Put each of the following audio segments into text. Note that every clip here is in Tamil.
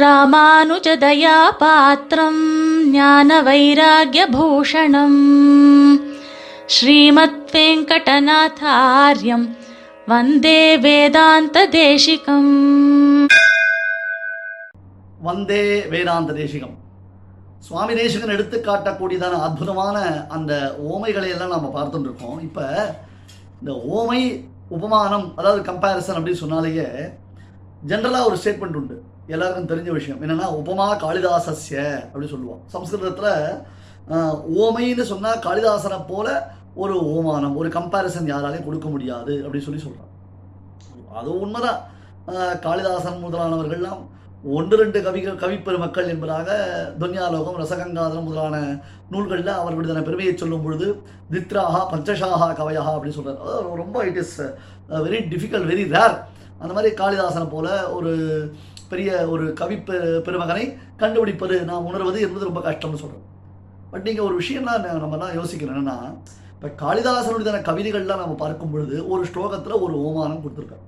ராமானுஜதயாபாத்திரம் ஞான வைராகியபூஷணம் ஸ்ரீமத் வெங்கடநாதாரியம் வந்தே வேதாந்த தேசிகம் வந்தே வேதாந்த தேசிகம் சுவாமி தேசிகன் எடுத்து காட்டக்கூடியதான அற்புதமான அந்த ஓமைகளை எல்லாம் நம்ம பார்த்துட்டு இருக்கோம் இப்போ இந்த ஓமை உபமானம் அதாவது கம்பேரிசன் அப்படின்னு சொன்னாலேயே ஜென்ரலாக ஒரு ஸ்டேட்மெண்ட் உண்டு. எல்லாருக்கும் தெரிஞ்ச விஷயம். என்னன்னா உபமா காளிதாசஸ்ய அப்படின்னு சொல்லுவோம். சம்ஸ்கிருதத்தில் ஓமைன்னு சொன்னால் காளிதாசனை போல ஒரு ஓமானம் ஒரு கம்பேரிசன் யாராலையும் கொடுக்க முடியாது அப்படின்னு சொல்லி சொல்கிறான் அது உண்மைதான். காளிதாசன் முதலானவர்கள்லாம் ஒன்று ரெண்டு கவிகள் கவிப்பெருமக்கள் என்பதாக துன்யாலோகம் ரசகங்காதரம் முதலான நூல்களில் அவர்களுடைய பெருமையை சொல்லும் பொழுது தித்ராஹா பஞ்சஷாஹா கவயா அப்படின்னு சொல்கிறார் அதாவது ரொம்ப it is very difficult very rare அந்த மாதிரி காளிதாசனை போல ஒரு பெரிய ஒரு கவி பெ- பெருமகனை கண்டுபிடிப்பது நாம் உணர்வது என்பது ரொம்ப கஷ்டம்னு சொல்கிறோம் பட் நீங்கள் ஒரு விஷயம்லாம் நம்ம நம்மலாம் யோசிக்கிறோம் என்னன்னா இப்போ காளிதாசனுடைய கவிதைகள்லாம் நம்ம பார்க்கும் பொழுது ஒரு ஸ்லோகத்தில் ஒரு ஓமானம் கொடுத்துருக்காரு.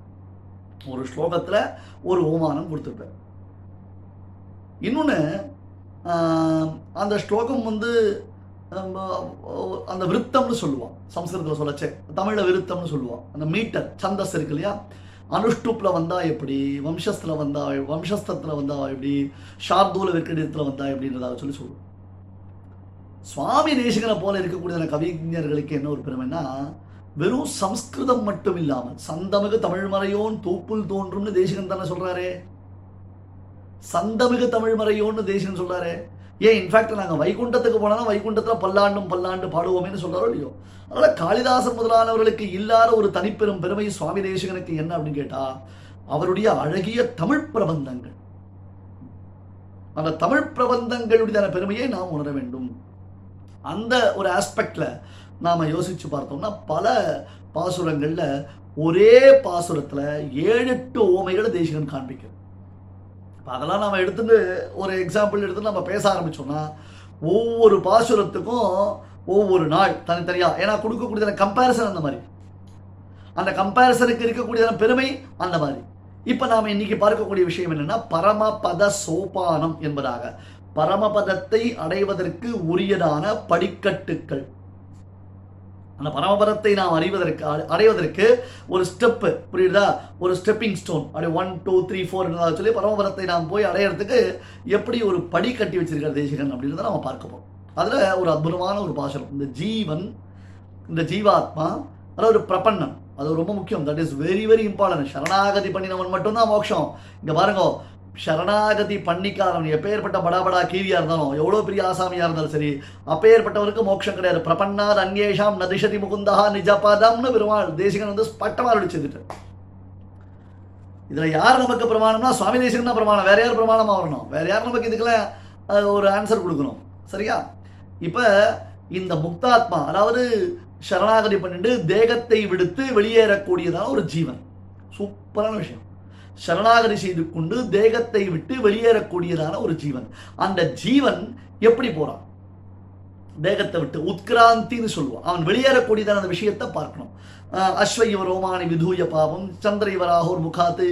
ஒரு ஸ்லோகத்தில் ஒரு ஓமானம் கொடுத்துருப்பார் இன்னொன்று அந்த ஸ்லோகம் வந்து அந்த விருத்தம்னு சொல்லுவான். சம்ஸ்கிருதத்தில் சொல்லச்சே தமிழில் விருத்தம்னு சொல்லுவான். அந்த மீட்டர் சந்தஸ் இருக்கு இல்லையா? அனுஷ்டுப்பில் வந்தா எப்படி? வம்சஸ்தில் வந்தா வம்சஸ்தத்தில் வந்தா எப்படி? ஷார்தூல விற்கடியத்தில் வந்தா எப்படின்றதாக சொல்லி சொல்லுவோம் சுவாமி தேசிகனை போல இருக்கக்கூடிய கவிஞர்களுக்கு என்ன ஒரு பெருமைன்னா வெறும் சம்ஸ்கிருதம் மட்டும் இல்லாமல் சந்தமிகு தமிழ்மறையோன் தூப்புல் தோன்றும்னு தேசிகன் தானே சொல்றாரே? சந்தமிகு தமிழ்மறையோன்னு தேசிகன் சொல்றாரே? ஏன் இன்ஃபேக்ட் நாங்கள் வைகுண்டத்துக்கு போனாலும் வைகுண்டத்தில் பல்லாண்டும் பல்லாண்டு பாடுவோமேன்னு சொல்கிறாரோ இல்லையோ? அதனால் காளிதாசன் முதலானவர்களுக்கு இல்லாத ஒரு தனிப்பெரும் பெருமை சுவாமி தேசிகனுக்கு என்ன அப்படின்னு கேட்டால் அவருடைய அழகிய தமிழ் பிரபந்தங்கள். அந்த தமிழ் பிரபந்தங்களுடையதான பெருமையை நாம் உணர வேண்டும். அந்த ஒரு ஆஸ்பெக்டில் நாம் யோசித்து பார்த்தோம்னா பல பாசுரங்களில் ஒரே பாசுரத்தில் ஏழு எட்டு ஓமைகளை தேசிகன் காண்பிக்கிறது அதெல்லாம் நம்ம எடுத்துட்டு ஒரு எக்ஸாம்பிள் எடுத்து நம்ம பேச ஆரம்பிச்சோம்னா ஒவ்வொரு பாசுரத்துக்கும் ஒவ்வொரு நாள் தனித்தனியாக ஏன்னா கொடுக்கக்கூடியதான கம்பேரிசன் அந்த மாதிரி. அந்த கம்பேரிசனுக்கு இருக்கக்கூடியதான பெருமை அந்த மாதிரி. இப்போ நாம் இன்னைக்கு பார்க்கக்கூடிய விஷயம் என்னென்னா பரமபத சோபானம் என்பதாக. பரமபதத்தை அடைவதற்கு உரியதான படிக்கட்டுக்கள் அந்த பரமபரத்தை நாம் அறிவதற்கு அ- அடைவதற்கு ஒரு ஸ்டெப்பு புரியுதா? ஒரு ஸ்டெப்பிங் ஸ்டோன் அப்படி ஒன் டூ த்ரீ ஃபோர் சொல்லி பரமபரத்தை நாம் போய் அடையிறதுக்கு எப்படி ஒரு படி கட்டி வச்சிருக்கார் தேசிகன் அப்படின்றத நம்ம பார்க்க போகிறோம் அதில் ஒரு அற்புதமான ஒரு பாசனம். இந்த ஜீவன் இந்த ஜீவாத்மா அதாவது ஒரு பிரபன்னம். அது ரொம்ப முக்கியம். That is very very important சரணாகதி பண்ணினவன் மட்டும்தான் மோட்சம். இங்கே பாருங்க சரணாகதி பண்ணிக்காரன் எப்பேற்பட்ட படாபடா கீவியா இருந்தாலும் எவ்வளோ பெரிய ஆசாமியா இருந்தாலும் சரி அப்பேற்பட்டவருக்கு மோட்சம் கிடையாது. பிரபன்னார் அன்யேஷாம் நதிஷதி முகுந்தா நிஜபதம்னு பெருமாள் தேசிகன் வந்து பட்டமாக அடிச்சுட்டு இதில் யார் நமக்கு பிரமாணம்னா சுவாமி தேசிகன் தான் பிரமாணம் வேற யார் பிரமாணமாக வரணும்? வேற யார் நமக்கு இதுக்கெல்லாம் ஒரு ஆன்சர் கொடுக்கணும்? சரியா? இப்போ இந்த முக்தாத்மா அதாவது சரணாகதி பண்ணிட்டு தேகத்தை விடுத்து வெளியேறக்கூடியதான ஒரு ஜீவன். சூப்பரான விஷயம். சரணாகதி செய்து கொண்டு தேகத்தை விட்டு வெளியேறக்கூடியதான ஒரு ஜீவன். அந்த ஜீவன் எப்படி போறான்? தேகத்தை விட்டு உத்கிராந்தின்னு சொல்லுவான். அவன் வெளியேறக்கூடியதான அந்த விஷயத்தை பார்க்கணும். அஹ் ரோமானி விதூய பாவம் சந்திர இவராகோர் முகாத்து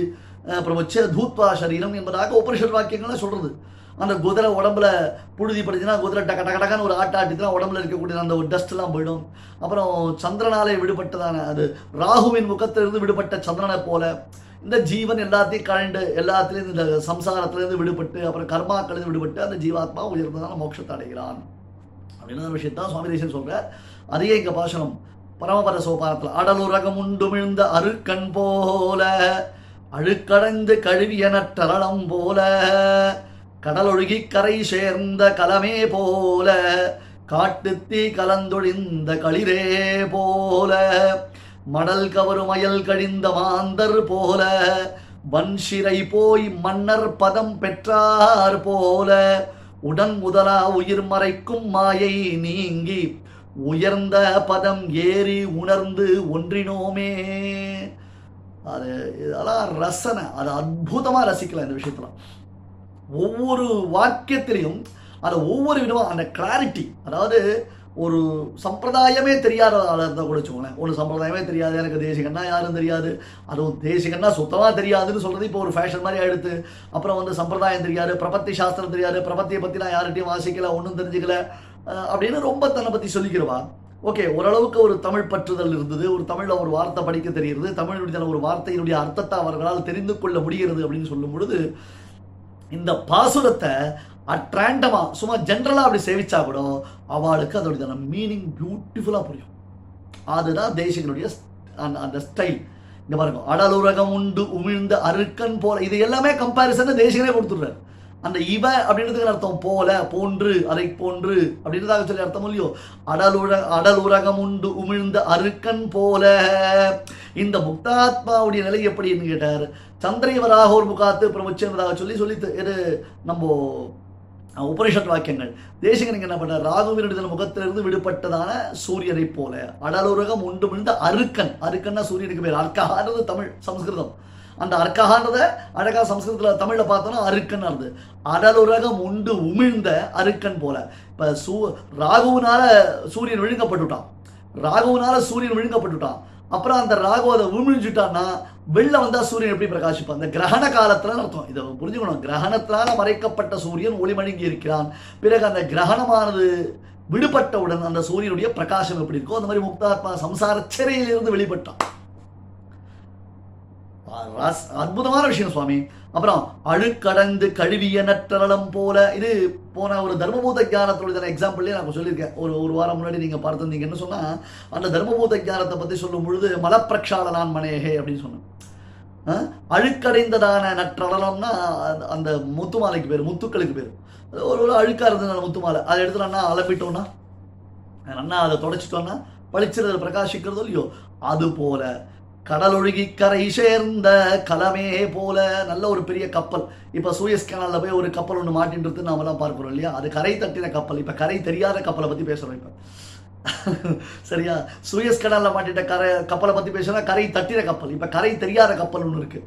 அப்புறம் வச்ச தூத்வா சரீரம் என்பதாக உபனிஷத் வாக்கியங்கள்லாம் சொல்றது. அந்த குதிரை உடம்புல புழுதி படுச்சுன்னா குதிரை டக டக டக்கன்னு ஒரு ஆட்ட ஆட்டிதான் உடம்புல இருக்கக்கூடிய அந்த ஒரு டஸ்ட்லாம் எல்லாம் போயிடும். அப்புறம் சந்திரனாலே விடுபட்டதான அது ராகுவின் முகத்திலிருந்து விடுபட்ட சந்திரனை போல இந்த ஜீவன் எல்லாத்தையும் கழண்டு எல்லாத்துலேயும் இந்த சம்சாரத்திலேருந்து விடுபட்டு அப்புறம் கர்மாக்கள்லேருந்து விடுபட்டு அந்த ஜீவாத்மா உயர்ந்ததான மோட்சத்தை அடைகிறான். அப்படின்னு ஒரு விஷயத்தான் சுவாமி தேசன் சொல்றார். அதையே இங்க பாசனம். பரமபர சோபானத்தில் அடலுரகம் உண்டுமிழ்ந்த அருக்கண் போல அழுக்கடைந்து கழுவியன தரளம் போல கடலொழுகி கரை சேர்ந்த கலமே போல காட்டுத்தீ கலந்தொழிந்த களிரே போல மடல் கவரும் அயல் கழிந்த மாந்தர் போல வன்சிறை போய் மன்னர் பதம் பெற்றார் போல. உடன் முதலா உயிர் மறைக்கும் மாயை நீங்கி உயர்ந்த பதம் ஏறி உணர்ந்து ஒன்றினோமே. அது இதெல்லாம் ரசனை. அது அற்புதமாக ரசிக்கலாம் இந்த விஷயத்தில் ஒவ்வொரு வாக்கியத்திலையும் அதை ஒவ்வொரு விதமா அந்த கிளாரிட்டி அதாவது ஒரு சம்பிரதாயமே தெரியாத இருந்தால் கூட வச்சுக்கோங்களேன். ஒரு சம்பிரதாயமே தெரியாது. எனக்கு தேசிகன்னா யாரும் தெரியாது. அதுவும் தேசிகன்னா சுத்தமாக தெரியாதுன்னு சொல்கிறது இப்போ ஒரு ஃபேஷன் மாதிரி ஆயிடுத்து. அப்புறம் வந்து சம்பிரதாயம் தெரியாது. பிரபத்தி சாஸ்திரம் தெரியாது. பிரபத்தியை பற்றி நான் யார்கிட்டையும் வாசிக்கல ஒன்றும் தெரிஞ்சுக்கல. அப்படின்னு ரொம்ப தன்னை பற்றி சொல்லிக்கிறவா? ஓகே ஓரளவுக்கு ஒரு தமிழ் பற்றுதல் இருந்தது. ஒரு தமிழில் ஒரு வார்த்தை படிக்க தெரிகிறது தமிழுடைய ஒரு வார்த்தையினுடைய அர்த்தத்தை அவர்களால் தெரிந்து கொள்ள முடிகிறது அப்படின்னு சொல்லும் பொழுது இந்த பாசுரத்தை அட்ராண்டமா சும்மா ஜென்ரலாக அப்படி சேவிச்சா கூட அவளுக்கு அதோடைய மீனிங் பியூட்டிஃபுல்லாக புரியும். அதுதான் தேசிகனுடைய அந்த அந்த ஸ்டைல் இங்க பாருங்க அடலுரகம் உண்டு உமிழ்ந்த அருக்கன் போல. இது எல்லாமே கம்பாரிசன் தேசிகனே கொடுத்துடுறாரு. அந்த இவ அப்படின்றதுக்கு அர்த்தம் போல போன்று அதை போன்று அப்படின்றதாக சொல்லி அர்த்தம் இல்லையோ? அடலுர அடல் உலகம் உண்டு உமிழ்ந்த அருக்கன் போல. இந்த முக்தாத்மாவுடைய நிலை எப்படின்னு கேட்டார்? சந்திரவராக ஒரு முகாத்து பிரமுச்சதாக சொல்லி சொல்லி நம்ம உபனிஷத் வாக்கியங்கள். தேசிகனுக்கு என்ன பண்ண ராகுவினுடைய முகத்திலிருந்து விடுபட்டதான சூரியனை போல. அடலுரகம் உண்டு முடிந்த அருக்கன். அருக்கன்னா சூரியனுக்கு பேர். அர்க்கஹான்றது தமிழ் சம்ஸ்கிருதம். அந்த அர்க்கஹான்றத அழகா சம்ஸ்கிருதத்தில் தமிழில் பார்த்தோம்னா அருக்கன் இருந்தது அடலுரகம் உண்டு உமிழ்ந்த அருக்கன் போல. இப்போ சூ ராகுவினால சூரியன் விழுங்கப்பட்டுட்டான். ராகுவினால சூரியன் விழுங்கப்பட்டுட்டான். அப்புறம் அந்த ராகு அதை வெளில வந்தா சூரியன் எப்படி பிரகாசிப்பான்? அந்த கிரகண காலத்துல அர்த்தம். இதை புரிஞ்சுக்கணும். கிரகணத்தினால மறைக்கப்பட்ட சூரியன் ஒளிமழுங்கி இருக்கிறான். பிறகு அந்த கிரகணமானது விடுபட்டவுடன் அந்த சூரியனுடைய பிரகாசம் எப்படி இருக்கோ அந்த மாதிரி முக்தாத்மா சம்சார சிறையிலிருந்து வெளிப்பட்டான். அற்புதமான விஷயம் சுவாமி. அப்புறம் அழுக்கடந்து கழுவிய நற்றலம் போல இது போன ஒரு தர்மபூத ஞானத்தோட எக்ஸாம்பிள்லேயே நான் சொல்லியிருக்கேன். ஒரு ஒரு வாரம் முன்னாடி நீங்கள் பார்த்துருந்தீங்கன்னு சொன்னால் அந்த தர்மபூத ஞானத்தை பற்றி சொல்லும் பொழுது மலப்பிரக்ஷாலனான் மனேகே அப்படின்னு சொன்னேன். அழுக்கடைந்ததான நற்றடலம்னா அந்த- அந்த முத்துமாலைக்கு பேர் முத்துக்களுக்கு பேர். ஒரு ஒரு அழுக்காக இருந்தது முத்துமாலை. அதை எடுத்துட்டோம்னா அலம்பிட்டோம்னா அண்ணா அதை தொடச்சிட்டோம்னா பளிச்சிறது பிரகாசிக்கிறதோ இல்லையோ அது போல கடலொழுகி கரை சேர்ந்த கலமே போல நல்ல ஒரு பெரிய கப்பல். இப்போ சூயஸ் கேனலில் போய் ஒரு கப்பல் ஒன்று மாட்டின்றது நாமெல்லாம் பார்க்குறோம் இல்லையா? அது கரை தட்டின கப்பல். இப்போ கரை தெரியாத கப்பலை பற்றி பேசுகிறோம் இப்போ. சரியா? சூயஸ் கடல்ல மாட்டிட்ட கரை கப்பலை பற்றி பேசுனா கரை தட்டின கப்பல். இப்போ கரை தெரியாத கப்பல் ஒன்று இருக்கு.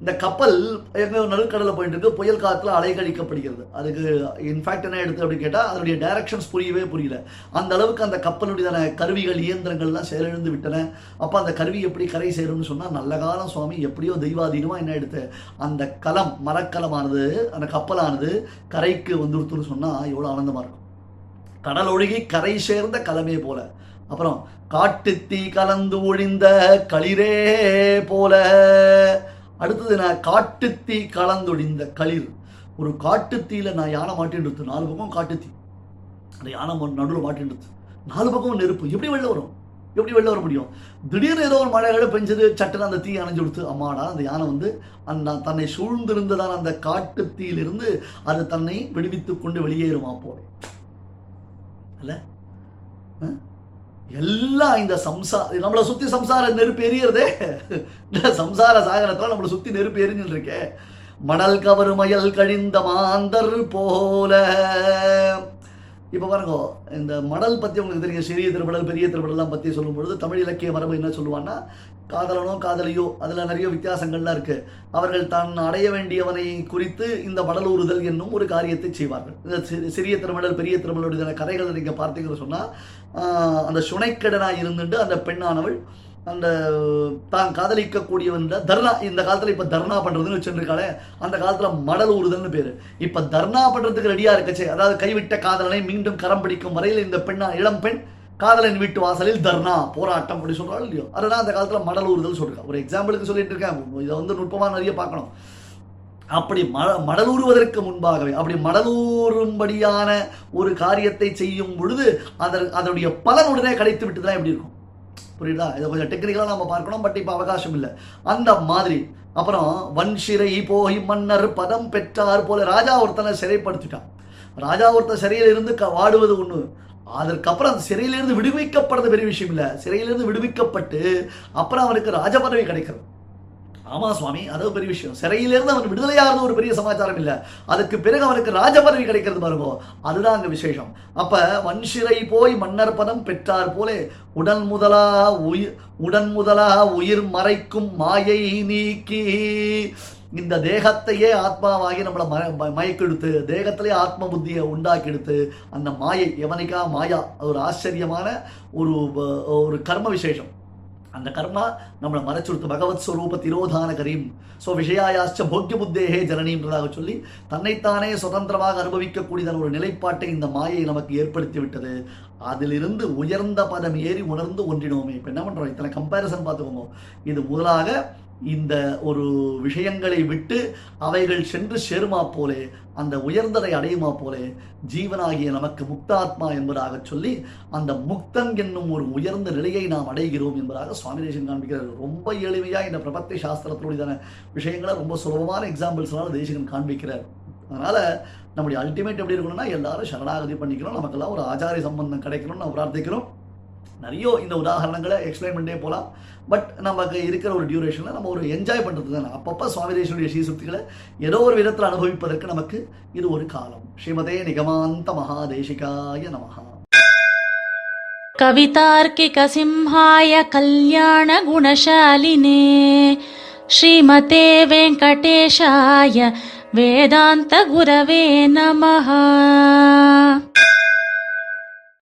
இந்த கப்பல் எங்க நடுக்கடலில் போயிட்டு இருக்கு புயல் காற்றுல அலைகழிக்கப்படுகிறது. அதுக்கு இன்ஃபேக்ட் என்ன எடுத்து அப்படின்னு கேட்டால் அதனுடைய டைரக்ஷன்ஸ் புரியவே புரியல. அந்த அளவுக்கு அந்த கப்பலுடைய கருவிகள் இயந்திரங்கள்லாம் செயலிழந்து விட்டன. அப்போ அந்த கருவி எப்படி கரை சேரும்னு சொன்னால் நல்ல காலம் சுவாமி எப்படியோ தெய்வாதீனமாக என்ன எடுத்து அந்த கலம் மரக்கலமானது அந்த கப்பலானது கரைக்கு வந்துடுத்துன்னு சொன்னால் எவ்வளோ ஆனந்தமாக இருக்கும். கடல் ஒழுகி கரை சேர்ந்த கலமே போல. அப்புறம் காட்டு தீ கலந்து ஒழிந்த களிரே போல. அடுத்தது நான் காட்டுத்தீ கலந்தொழிந்த களிர். ஒரு காட்டுத்தீயில் நான் யானை மாட்டின்றது நாலு பக்கம் காட்டுத்தீ. அந்த யானை நடுவில் மாட்டின்றது நாலு பக்கம் நெருப்பு. எப்படி வெளில வரும்? எப்படி வெளில வர முடியும்? திடீர்னு ஏதோ ஒரு மழைகளை பெஞ்சது சட்டுன்னு அந்த தீ அணைஞ்சு கொடுத்து அம்மாடா அந்த யானை வந்து அந்த தன்னை சூழ்ந்திருந்ததான அந்த காட்டுத்தீயிலிருந்து அது தன்னை விடுவித்துக் கொண்டு வெளியேறுமா போல. இல்லை எல்லாம் இந்த சம்சா நம்மளை சுத்தி சம்சார நெருப்பு எரியறதே. இந்த சம்சார சாகரத்துல நம்மளை சுத்தி நெருப்பு எரிஞ்சுட்டு இருக்கே. மணல் கவருமயல் கழிந்த மாந்தர் போல. இப்போ பாருங்க இந்த மடல் பற்றி உங்களுக்கு தெரியும் சிறிய திருமடல் பெரிய திருமடல்லாம் பற்றி சொல்லும் பொழுது தமிழ் இலக்கிய மரபு என்ன சொல்லுவான்னா காதலனோ காதலியோ அதில் நிறைய வித்தியாசங்கள்லாம் இருக்குது அவர்கள் தான் அடைய வேண்டியவனை குறித்து இந்த மடலூறுதல் என்னும் ஒரு காரியத்தை செய்வார்கள். இந்த சிறிய திருமடல் பெரிய திருமடலுடைய கதைகளை நீங்கள் பார்த்தீங்கன்னு சொன்னால் அந்த சுனைக்கடனாக இருந்துட்டு அந்த பெண்ணானவள் அந்த தான் காதலிக்கக்கூடியவன் தர்ணா இந்த காலத்தில் இப்போ தர்ணா பண்ணுறதுன்னு வச்சுருக்காளே அந்த காலத்தில் மடல் ஊறுதல்னு பேர். இப்போ தர்ணா பண்ணுறதுக்கு ரெடியாக இருக்கச்சே அதாவது கைவிட்ட காதலனை மீண்டும் கரம் பிடிக்கும் வரையில் இந்த பெண்ணா இளம் பெண் காதலன் வீட்டு வாசலில் தர்ணா போராட்டம் அப்படி சொல்கிறாள் இல்லையோ. அதுதான் அந்த காலத்தில் மடல் ஊறுதல் சொல்கிறேன் ஒரு எக்ஸாம்பிளுக்கு சொல்லிட்டு இருக்கேன். இதை வந்து நுட்பமாக நிறைய பார்க்கணும். அப்படி ம மடலூறுவதற்கு முன்பாகவே அப்படி மடலூறும்படியான ஒரு காரியத்தை செய்யும் பொழுது அதன் அதனுடைய பலன் உடனே கிடைத்து விட்டு தான் எப்படி இருக்கும்? புரியுதா? இதை கொஞ்சம் டெக்னிக்கலாக நம்ம பார்க்கணும் பட் இப்போ அவகாசம் இல்லை. அந்த மாதிரி அப்புறம் வன்சிறை போகி மன்னர் பதம் பெற்றார் போல ராஜா ஒருத்தனை சிறைப்படுத்திட்டான். ராஜா ஒருத்தன் சிறையில் இருந்து க வாடுவது ஒன்று அதற்கப்புறம் அந்த சிறையிலிருந்து விடுவிக்கப்படுறது பெரிய விஷயம் இல்லை. சிறையிலிருந்து விடுவிக்கப்பட்டு அப்புறம் அவனுக்கு ராஜபதவி கிடைக்கிறது. ஆமா சுவாமி அது பெரிய விஷயம். சிறையிலிருந்து அவன் விடுதலையாகிறது ஒரு பெரிய சமாச்சாரம் இல்லை. அதுக்கு பிறகு அவனுக்கு ராஜபதவி கிடைக்கிறது பாருங்கோ அதுதான் அங்க விசேஷம். அப்ப வன்சிறை போய் மன்னர் பதம் பெற்றார் போலே உடன் முதலா உயிர் உடன் முதலா உயிர் மறைக்கும் மாயை நீக்கி இந்த தேகத்தையே ஆத்மாவாகி நம்மளை மய ம- மயக்கெடுத்து தேகத்திலே ஆத்ம புத்தியை உண்டாக்கி எடுத்து அந்த மாயை எவனைக்கா மாயா அது ஒரு ஆச்சரியமான ஒரு ஒரு கர்ம விசேஷம். அந்த கர்மா நம்மளை மறைச்சுடுத்து பகவத் ஸ்வரூப திரோதான கரீம். ஸோ விஷயாயாச்ச போக்கிய புத்தேகே ஜனனின்றதாக சொல்லி தன்னைத்தானே சுதந்திரமாக அனுபவிக்கக்கூடியதான ஒரு நிலைப்பாட்டை இந்த மாயை நமக்கு ஏற்படுத்தி விட்டது. அதிலிருந்து உயர்ந்த பதம் ஏறி உணர்ந்து ஒன்றினோமே. இப்போ என்ன பண்ணுறோம் இத்தனை கம்பேரிசன் பார்த்துக்கோங்க. இது முதலாக இந்த ஒரு விஷயங்களை விட்டு அவைகள் சென்று சேருமா போலே அந்த உயர்ந்ததை அடையுமா போலே ஜீவனாகிய நமக்கு முக்தாத்மா என்பதாக சொல்லி அந்த முக்தன் என்னும் ஒரு உயர்ந்த நிலையை நாம் அடைகிறோம் என்பதாக சுவாமி தேசன் காண்பிக்கிறார். ரொம்ப எளிமையாக இந்த பிரபத்தி சாஸ்திரத்தினுடையதான விஷயங்களை ரொம்ப சுலபமான எக்ஸாம்பிள்ஸ்னால தேசிகன் காண்பிக்கிறார். அதனால நம்முடைய அல்டிமேட் எப்படி இருக்கணும்னா எல்லாரும் சரணாகதி பண்ணிக்கணும் நமக்கெல்லாம் ஒரு ஆச்சாரிய சம்பந்தம் கிடைக்கணும்னு நான் பிரார்த்திக்கிறோம். நிறைய இந்த உதாரணங்களை எக்ஸ்பிளைன் பண்ணிட்டே போகலாம் பட் நமக்கு இருக்கிற ஒரு டியூரேஷனில் நம்ம ஒரு என்ஜாய் பண்ணுறது தானே அப்பப்போ சுவாமி தேசனுடைய ஸ்ரீசுக்திகளை ஏதோ ஒரு விதத்தில் அனுபவிப்பதற்கு நமக்கு இது ஒரு காலம் ஸ்ரீமதே நிகமாந்த மகாதேசிகாய நமஹா कवितार्किकसिंहाय कल्याणगुणशालिने श्रीमते वेङ्कटेशाय वेदान्तगुरवे नमः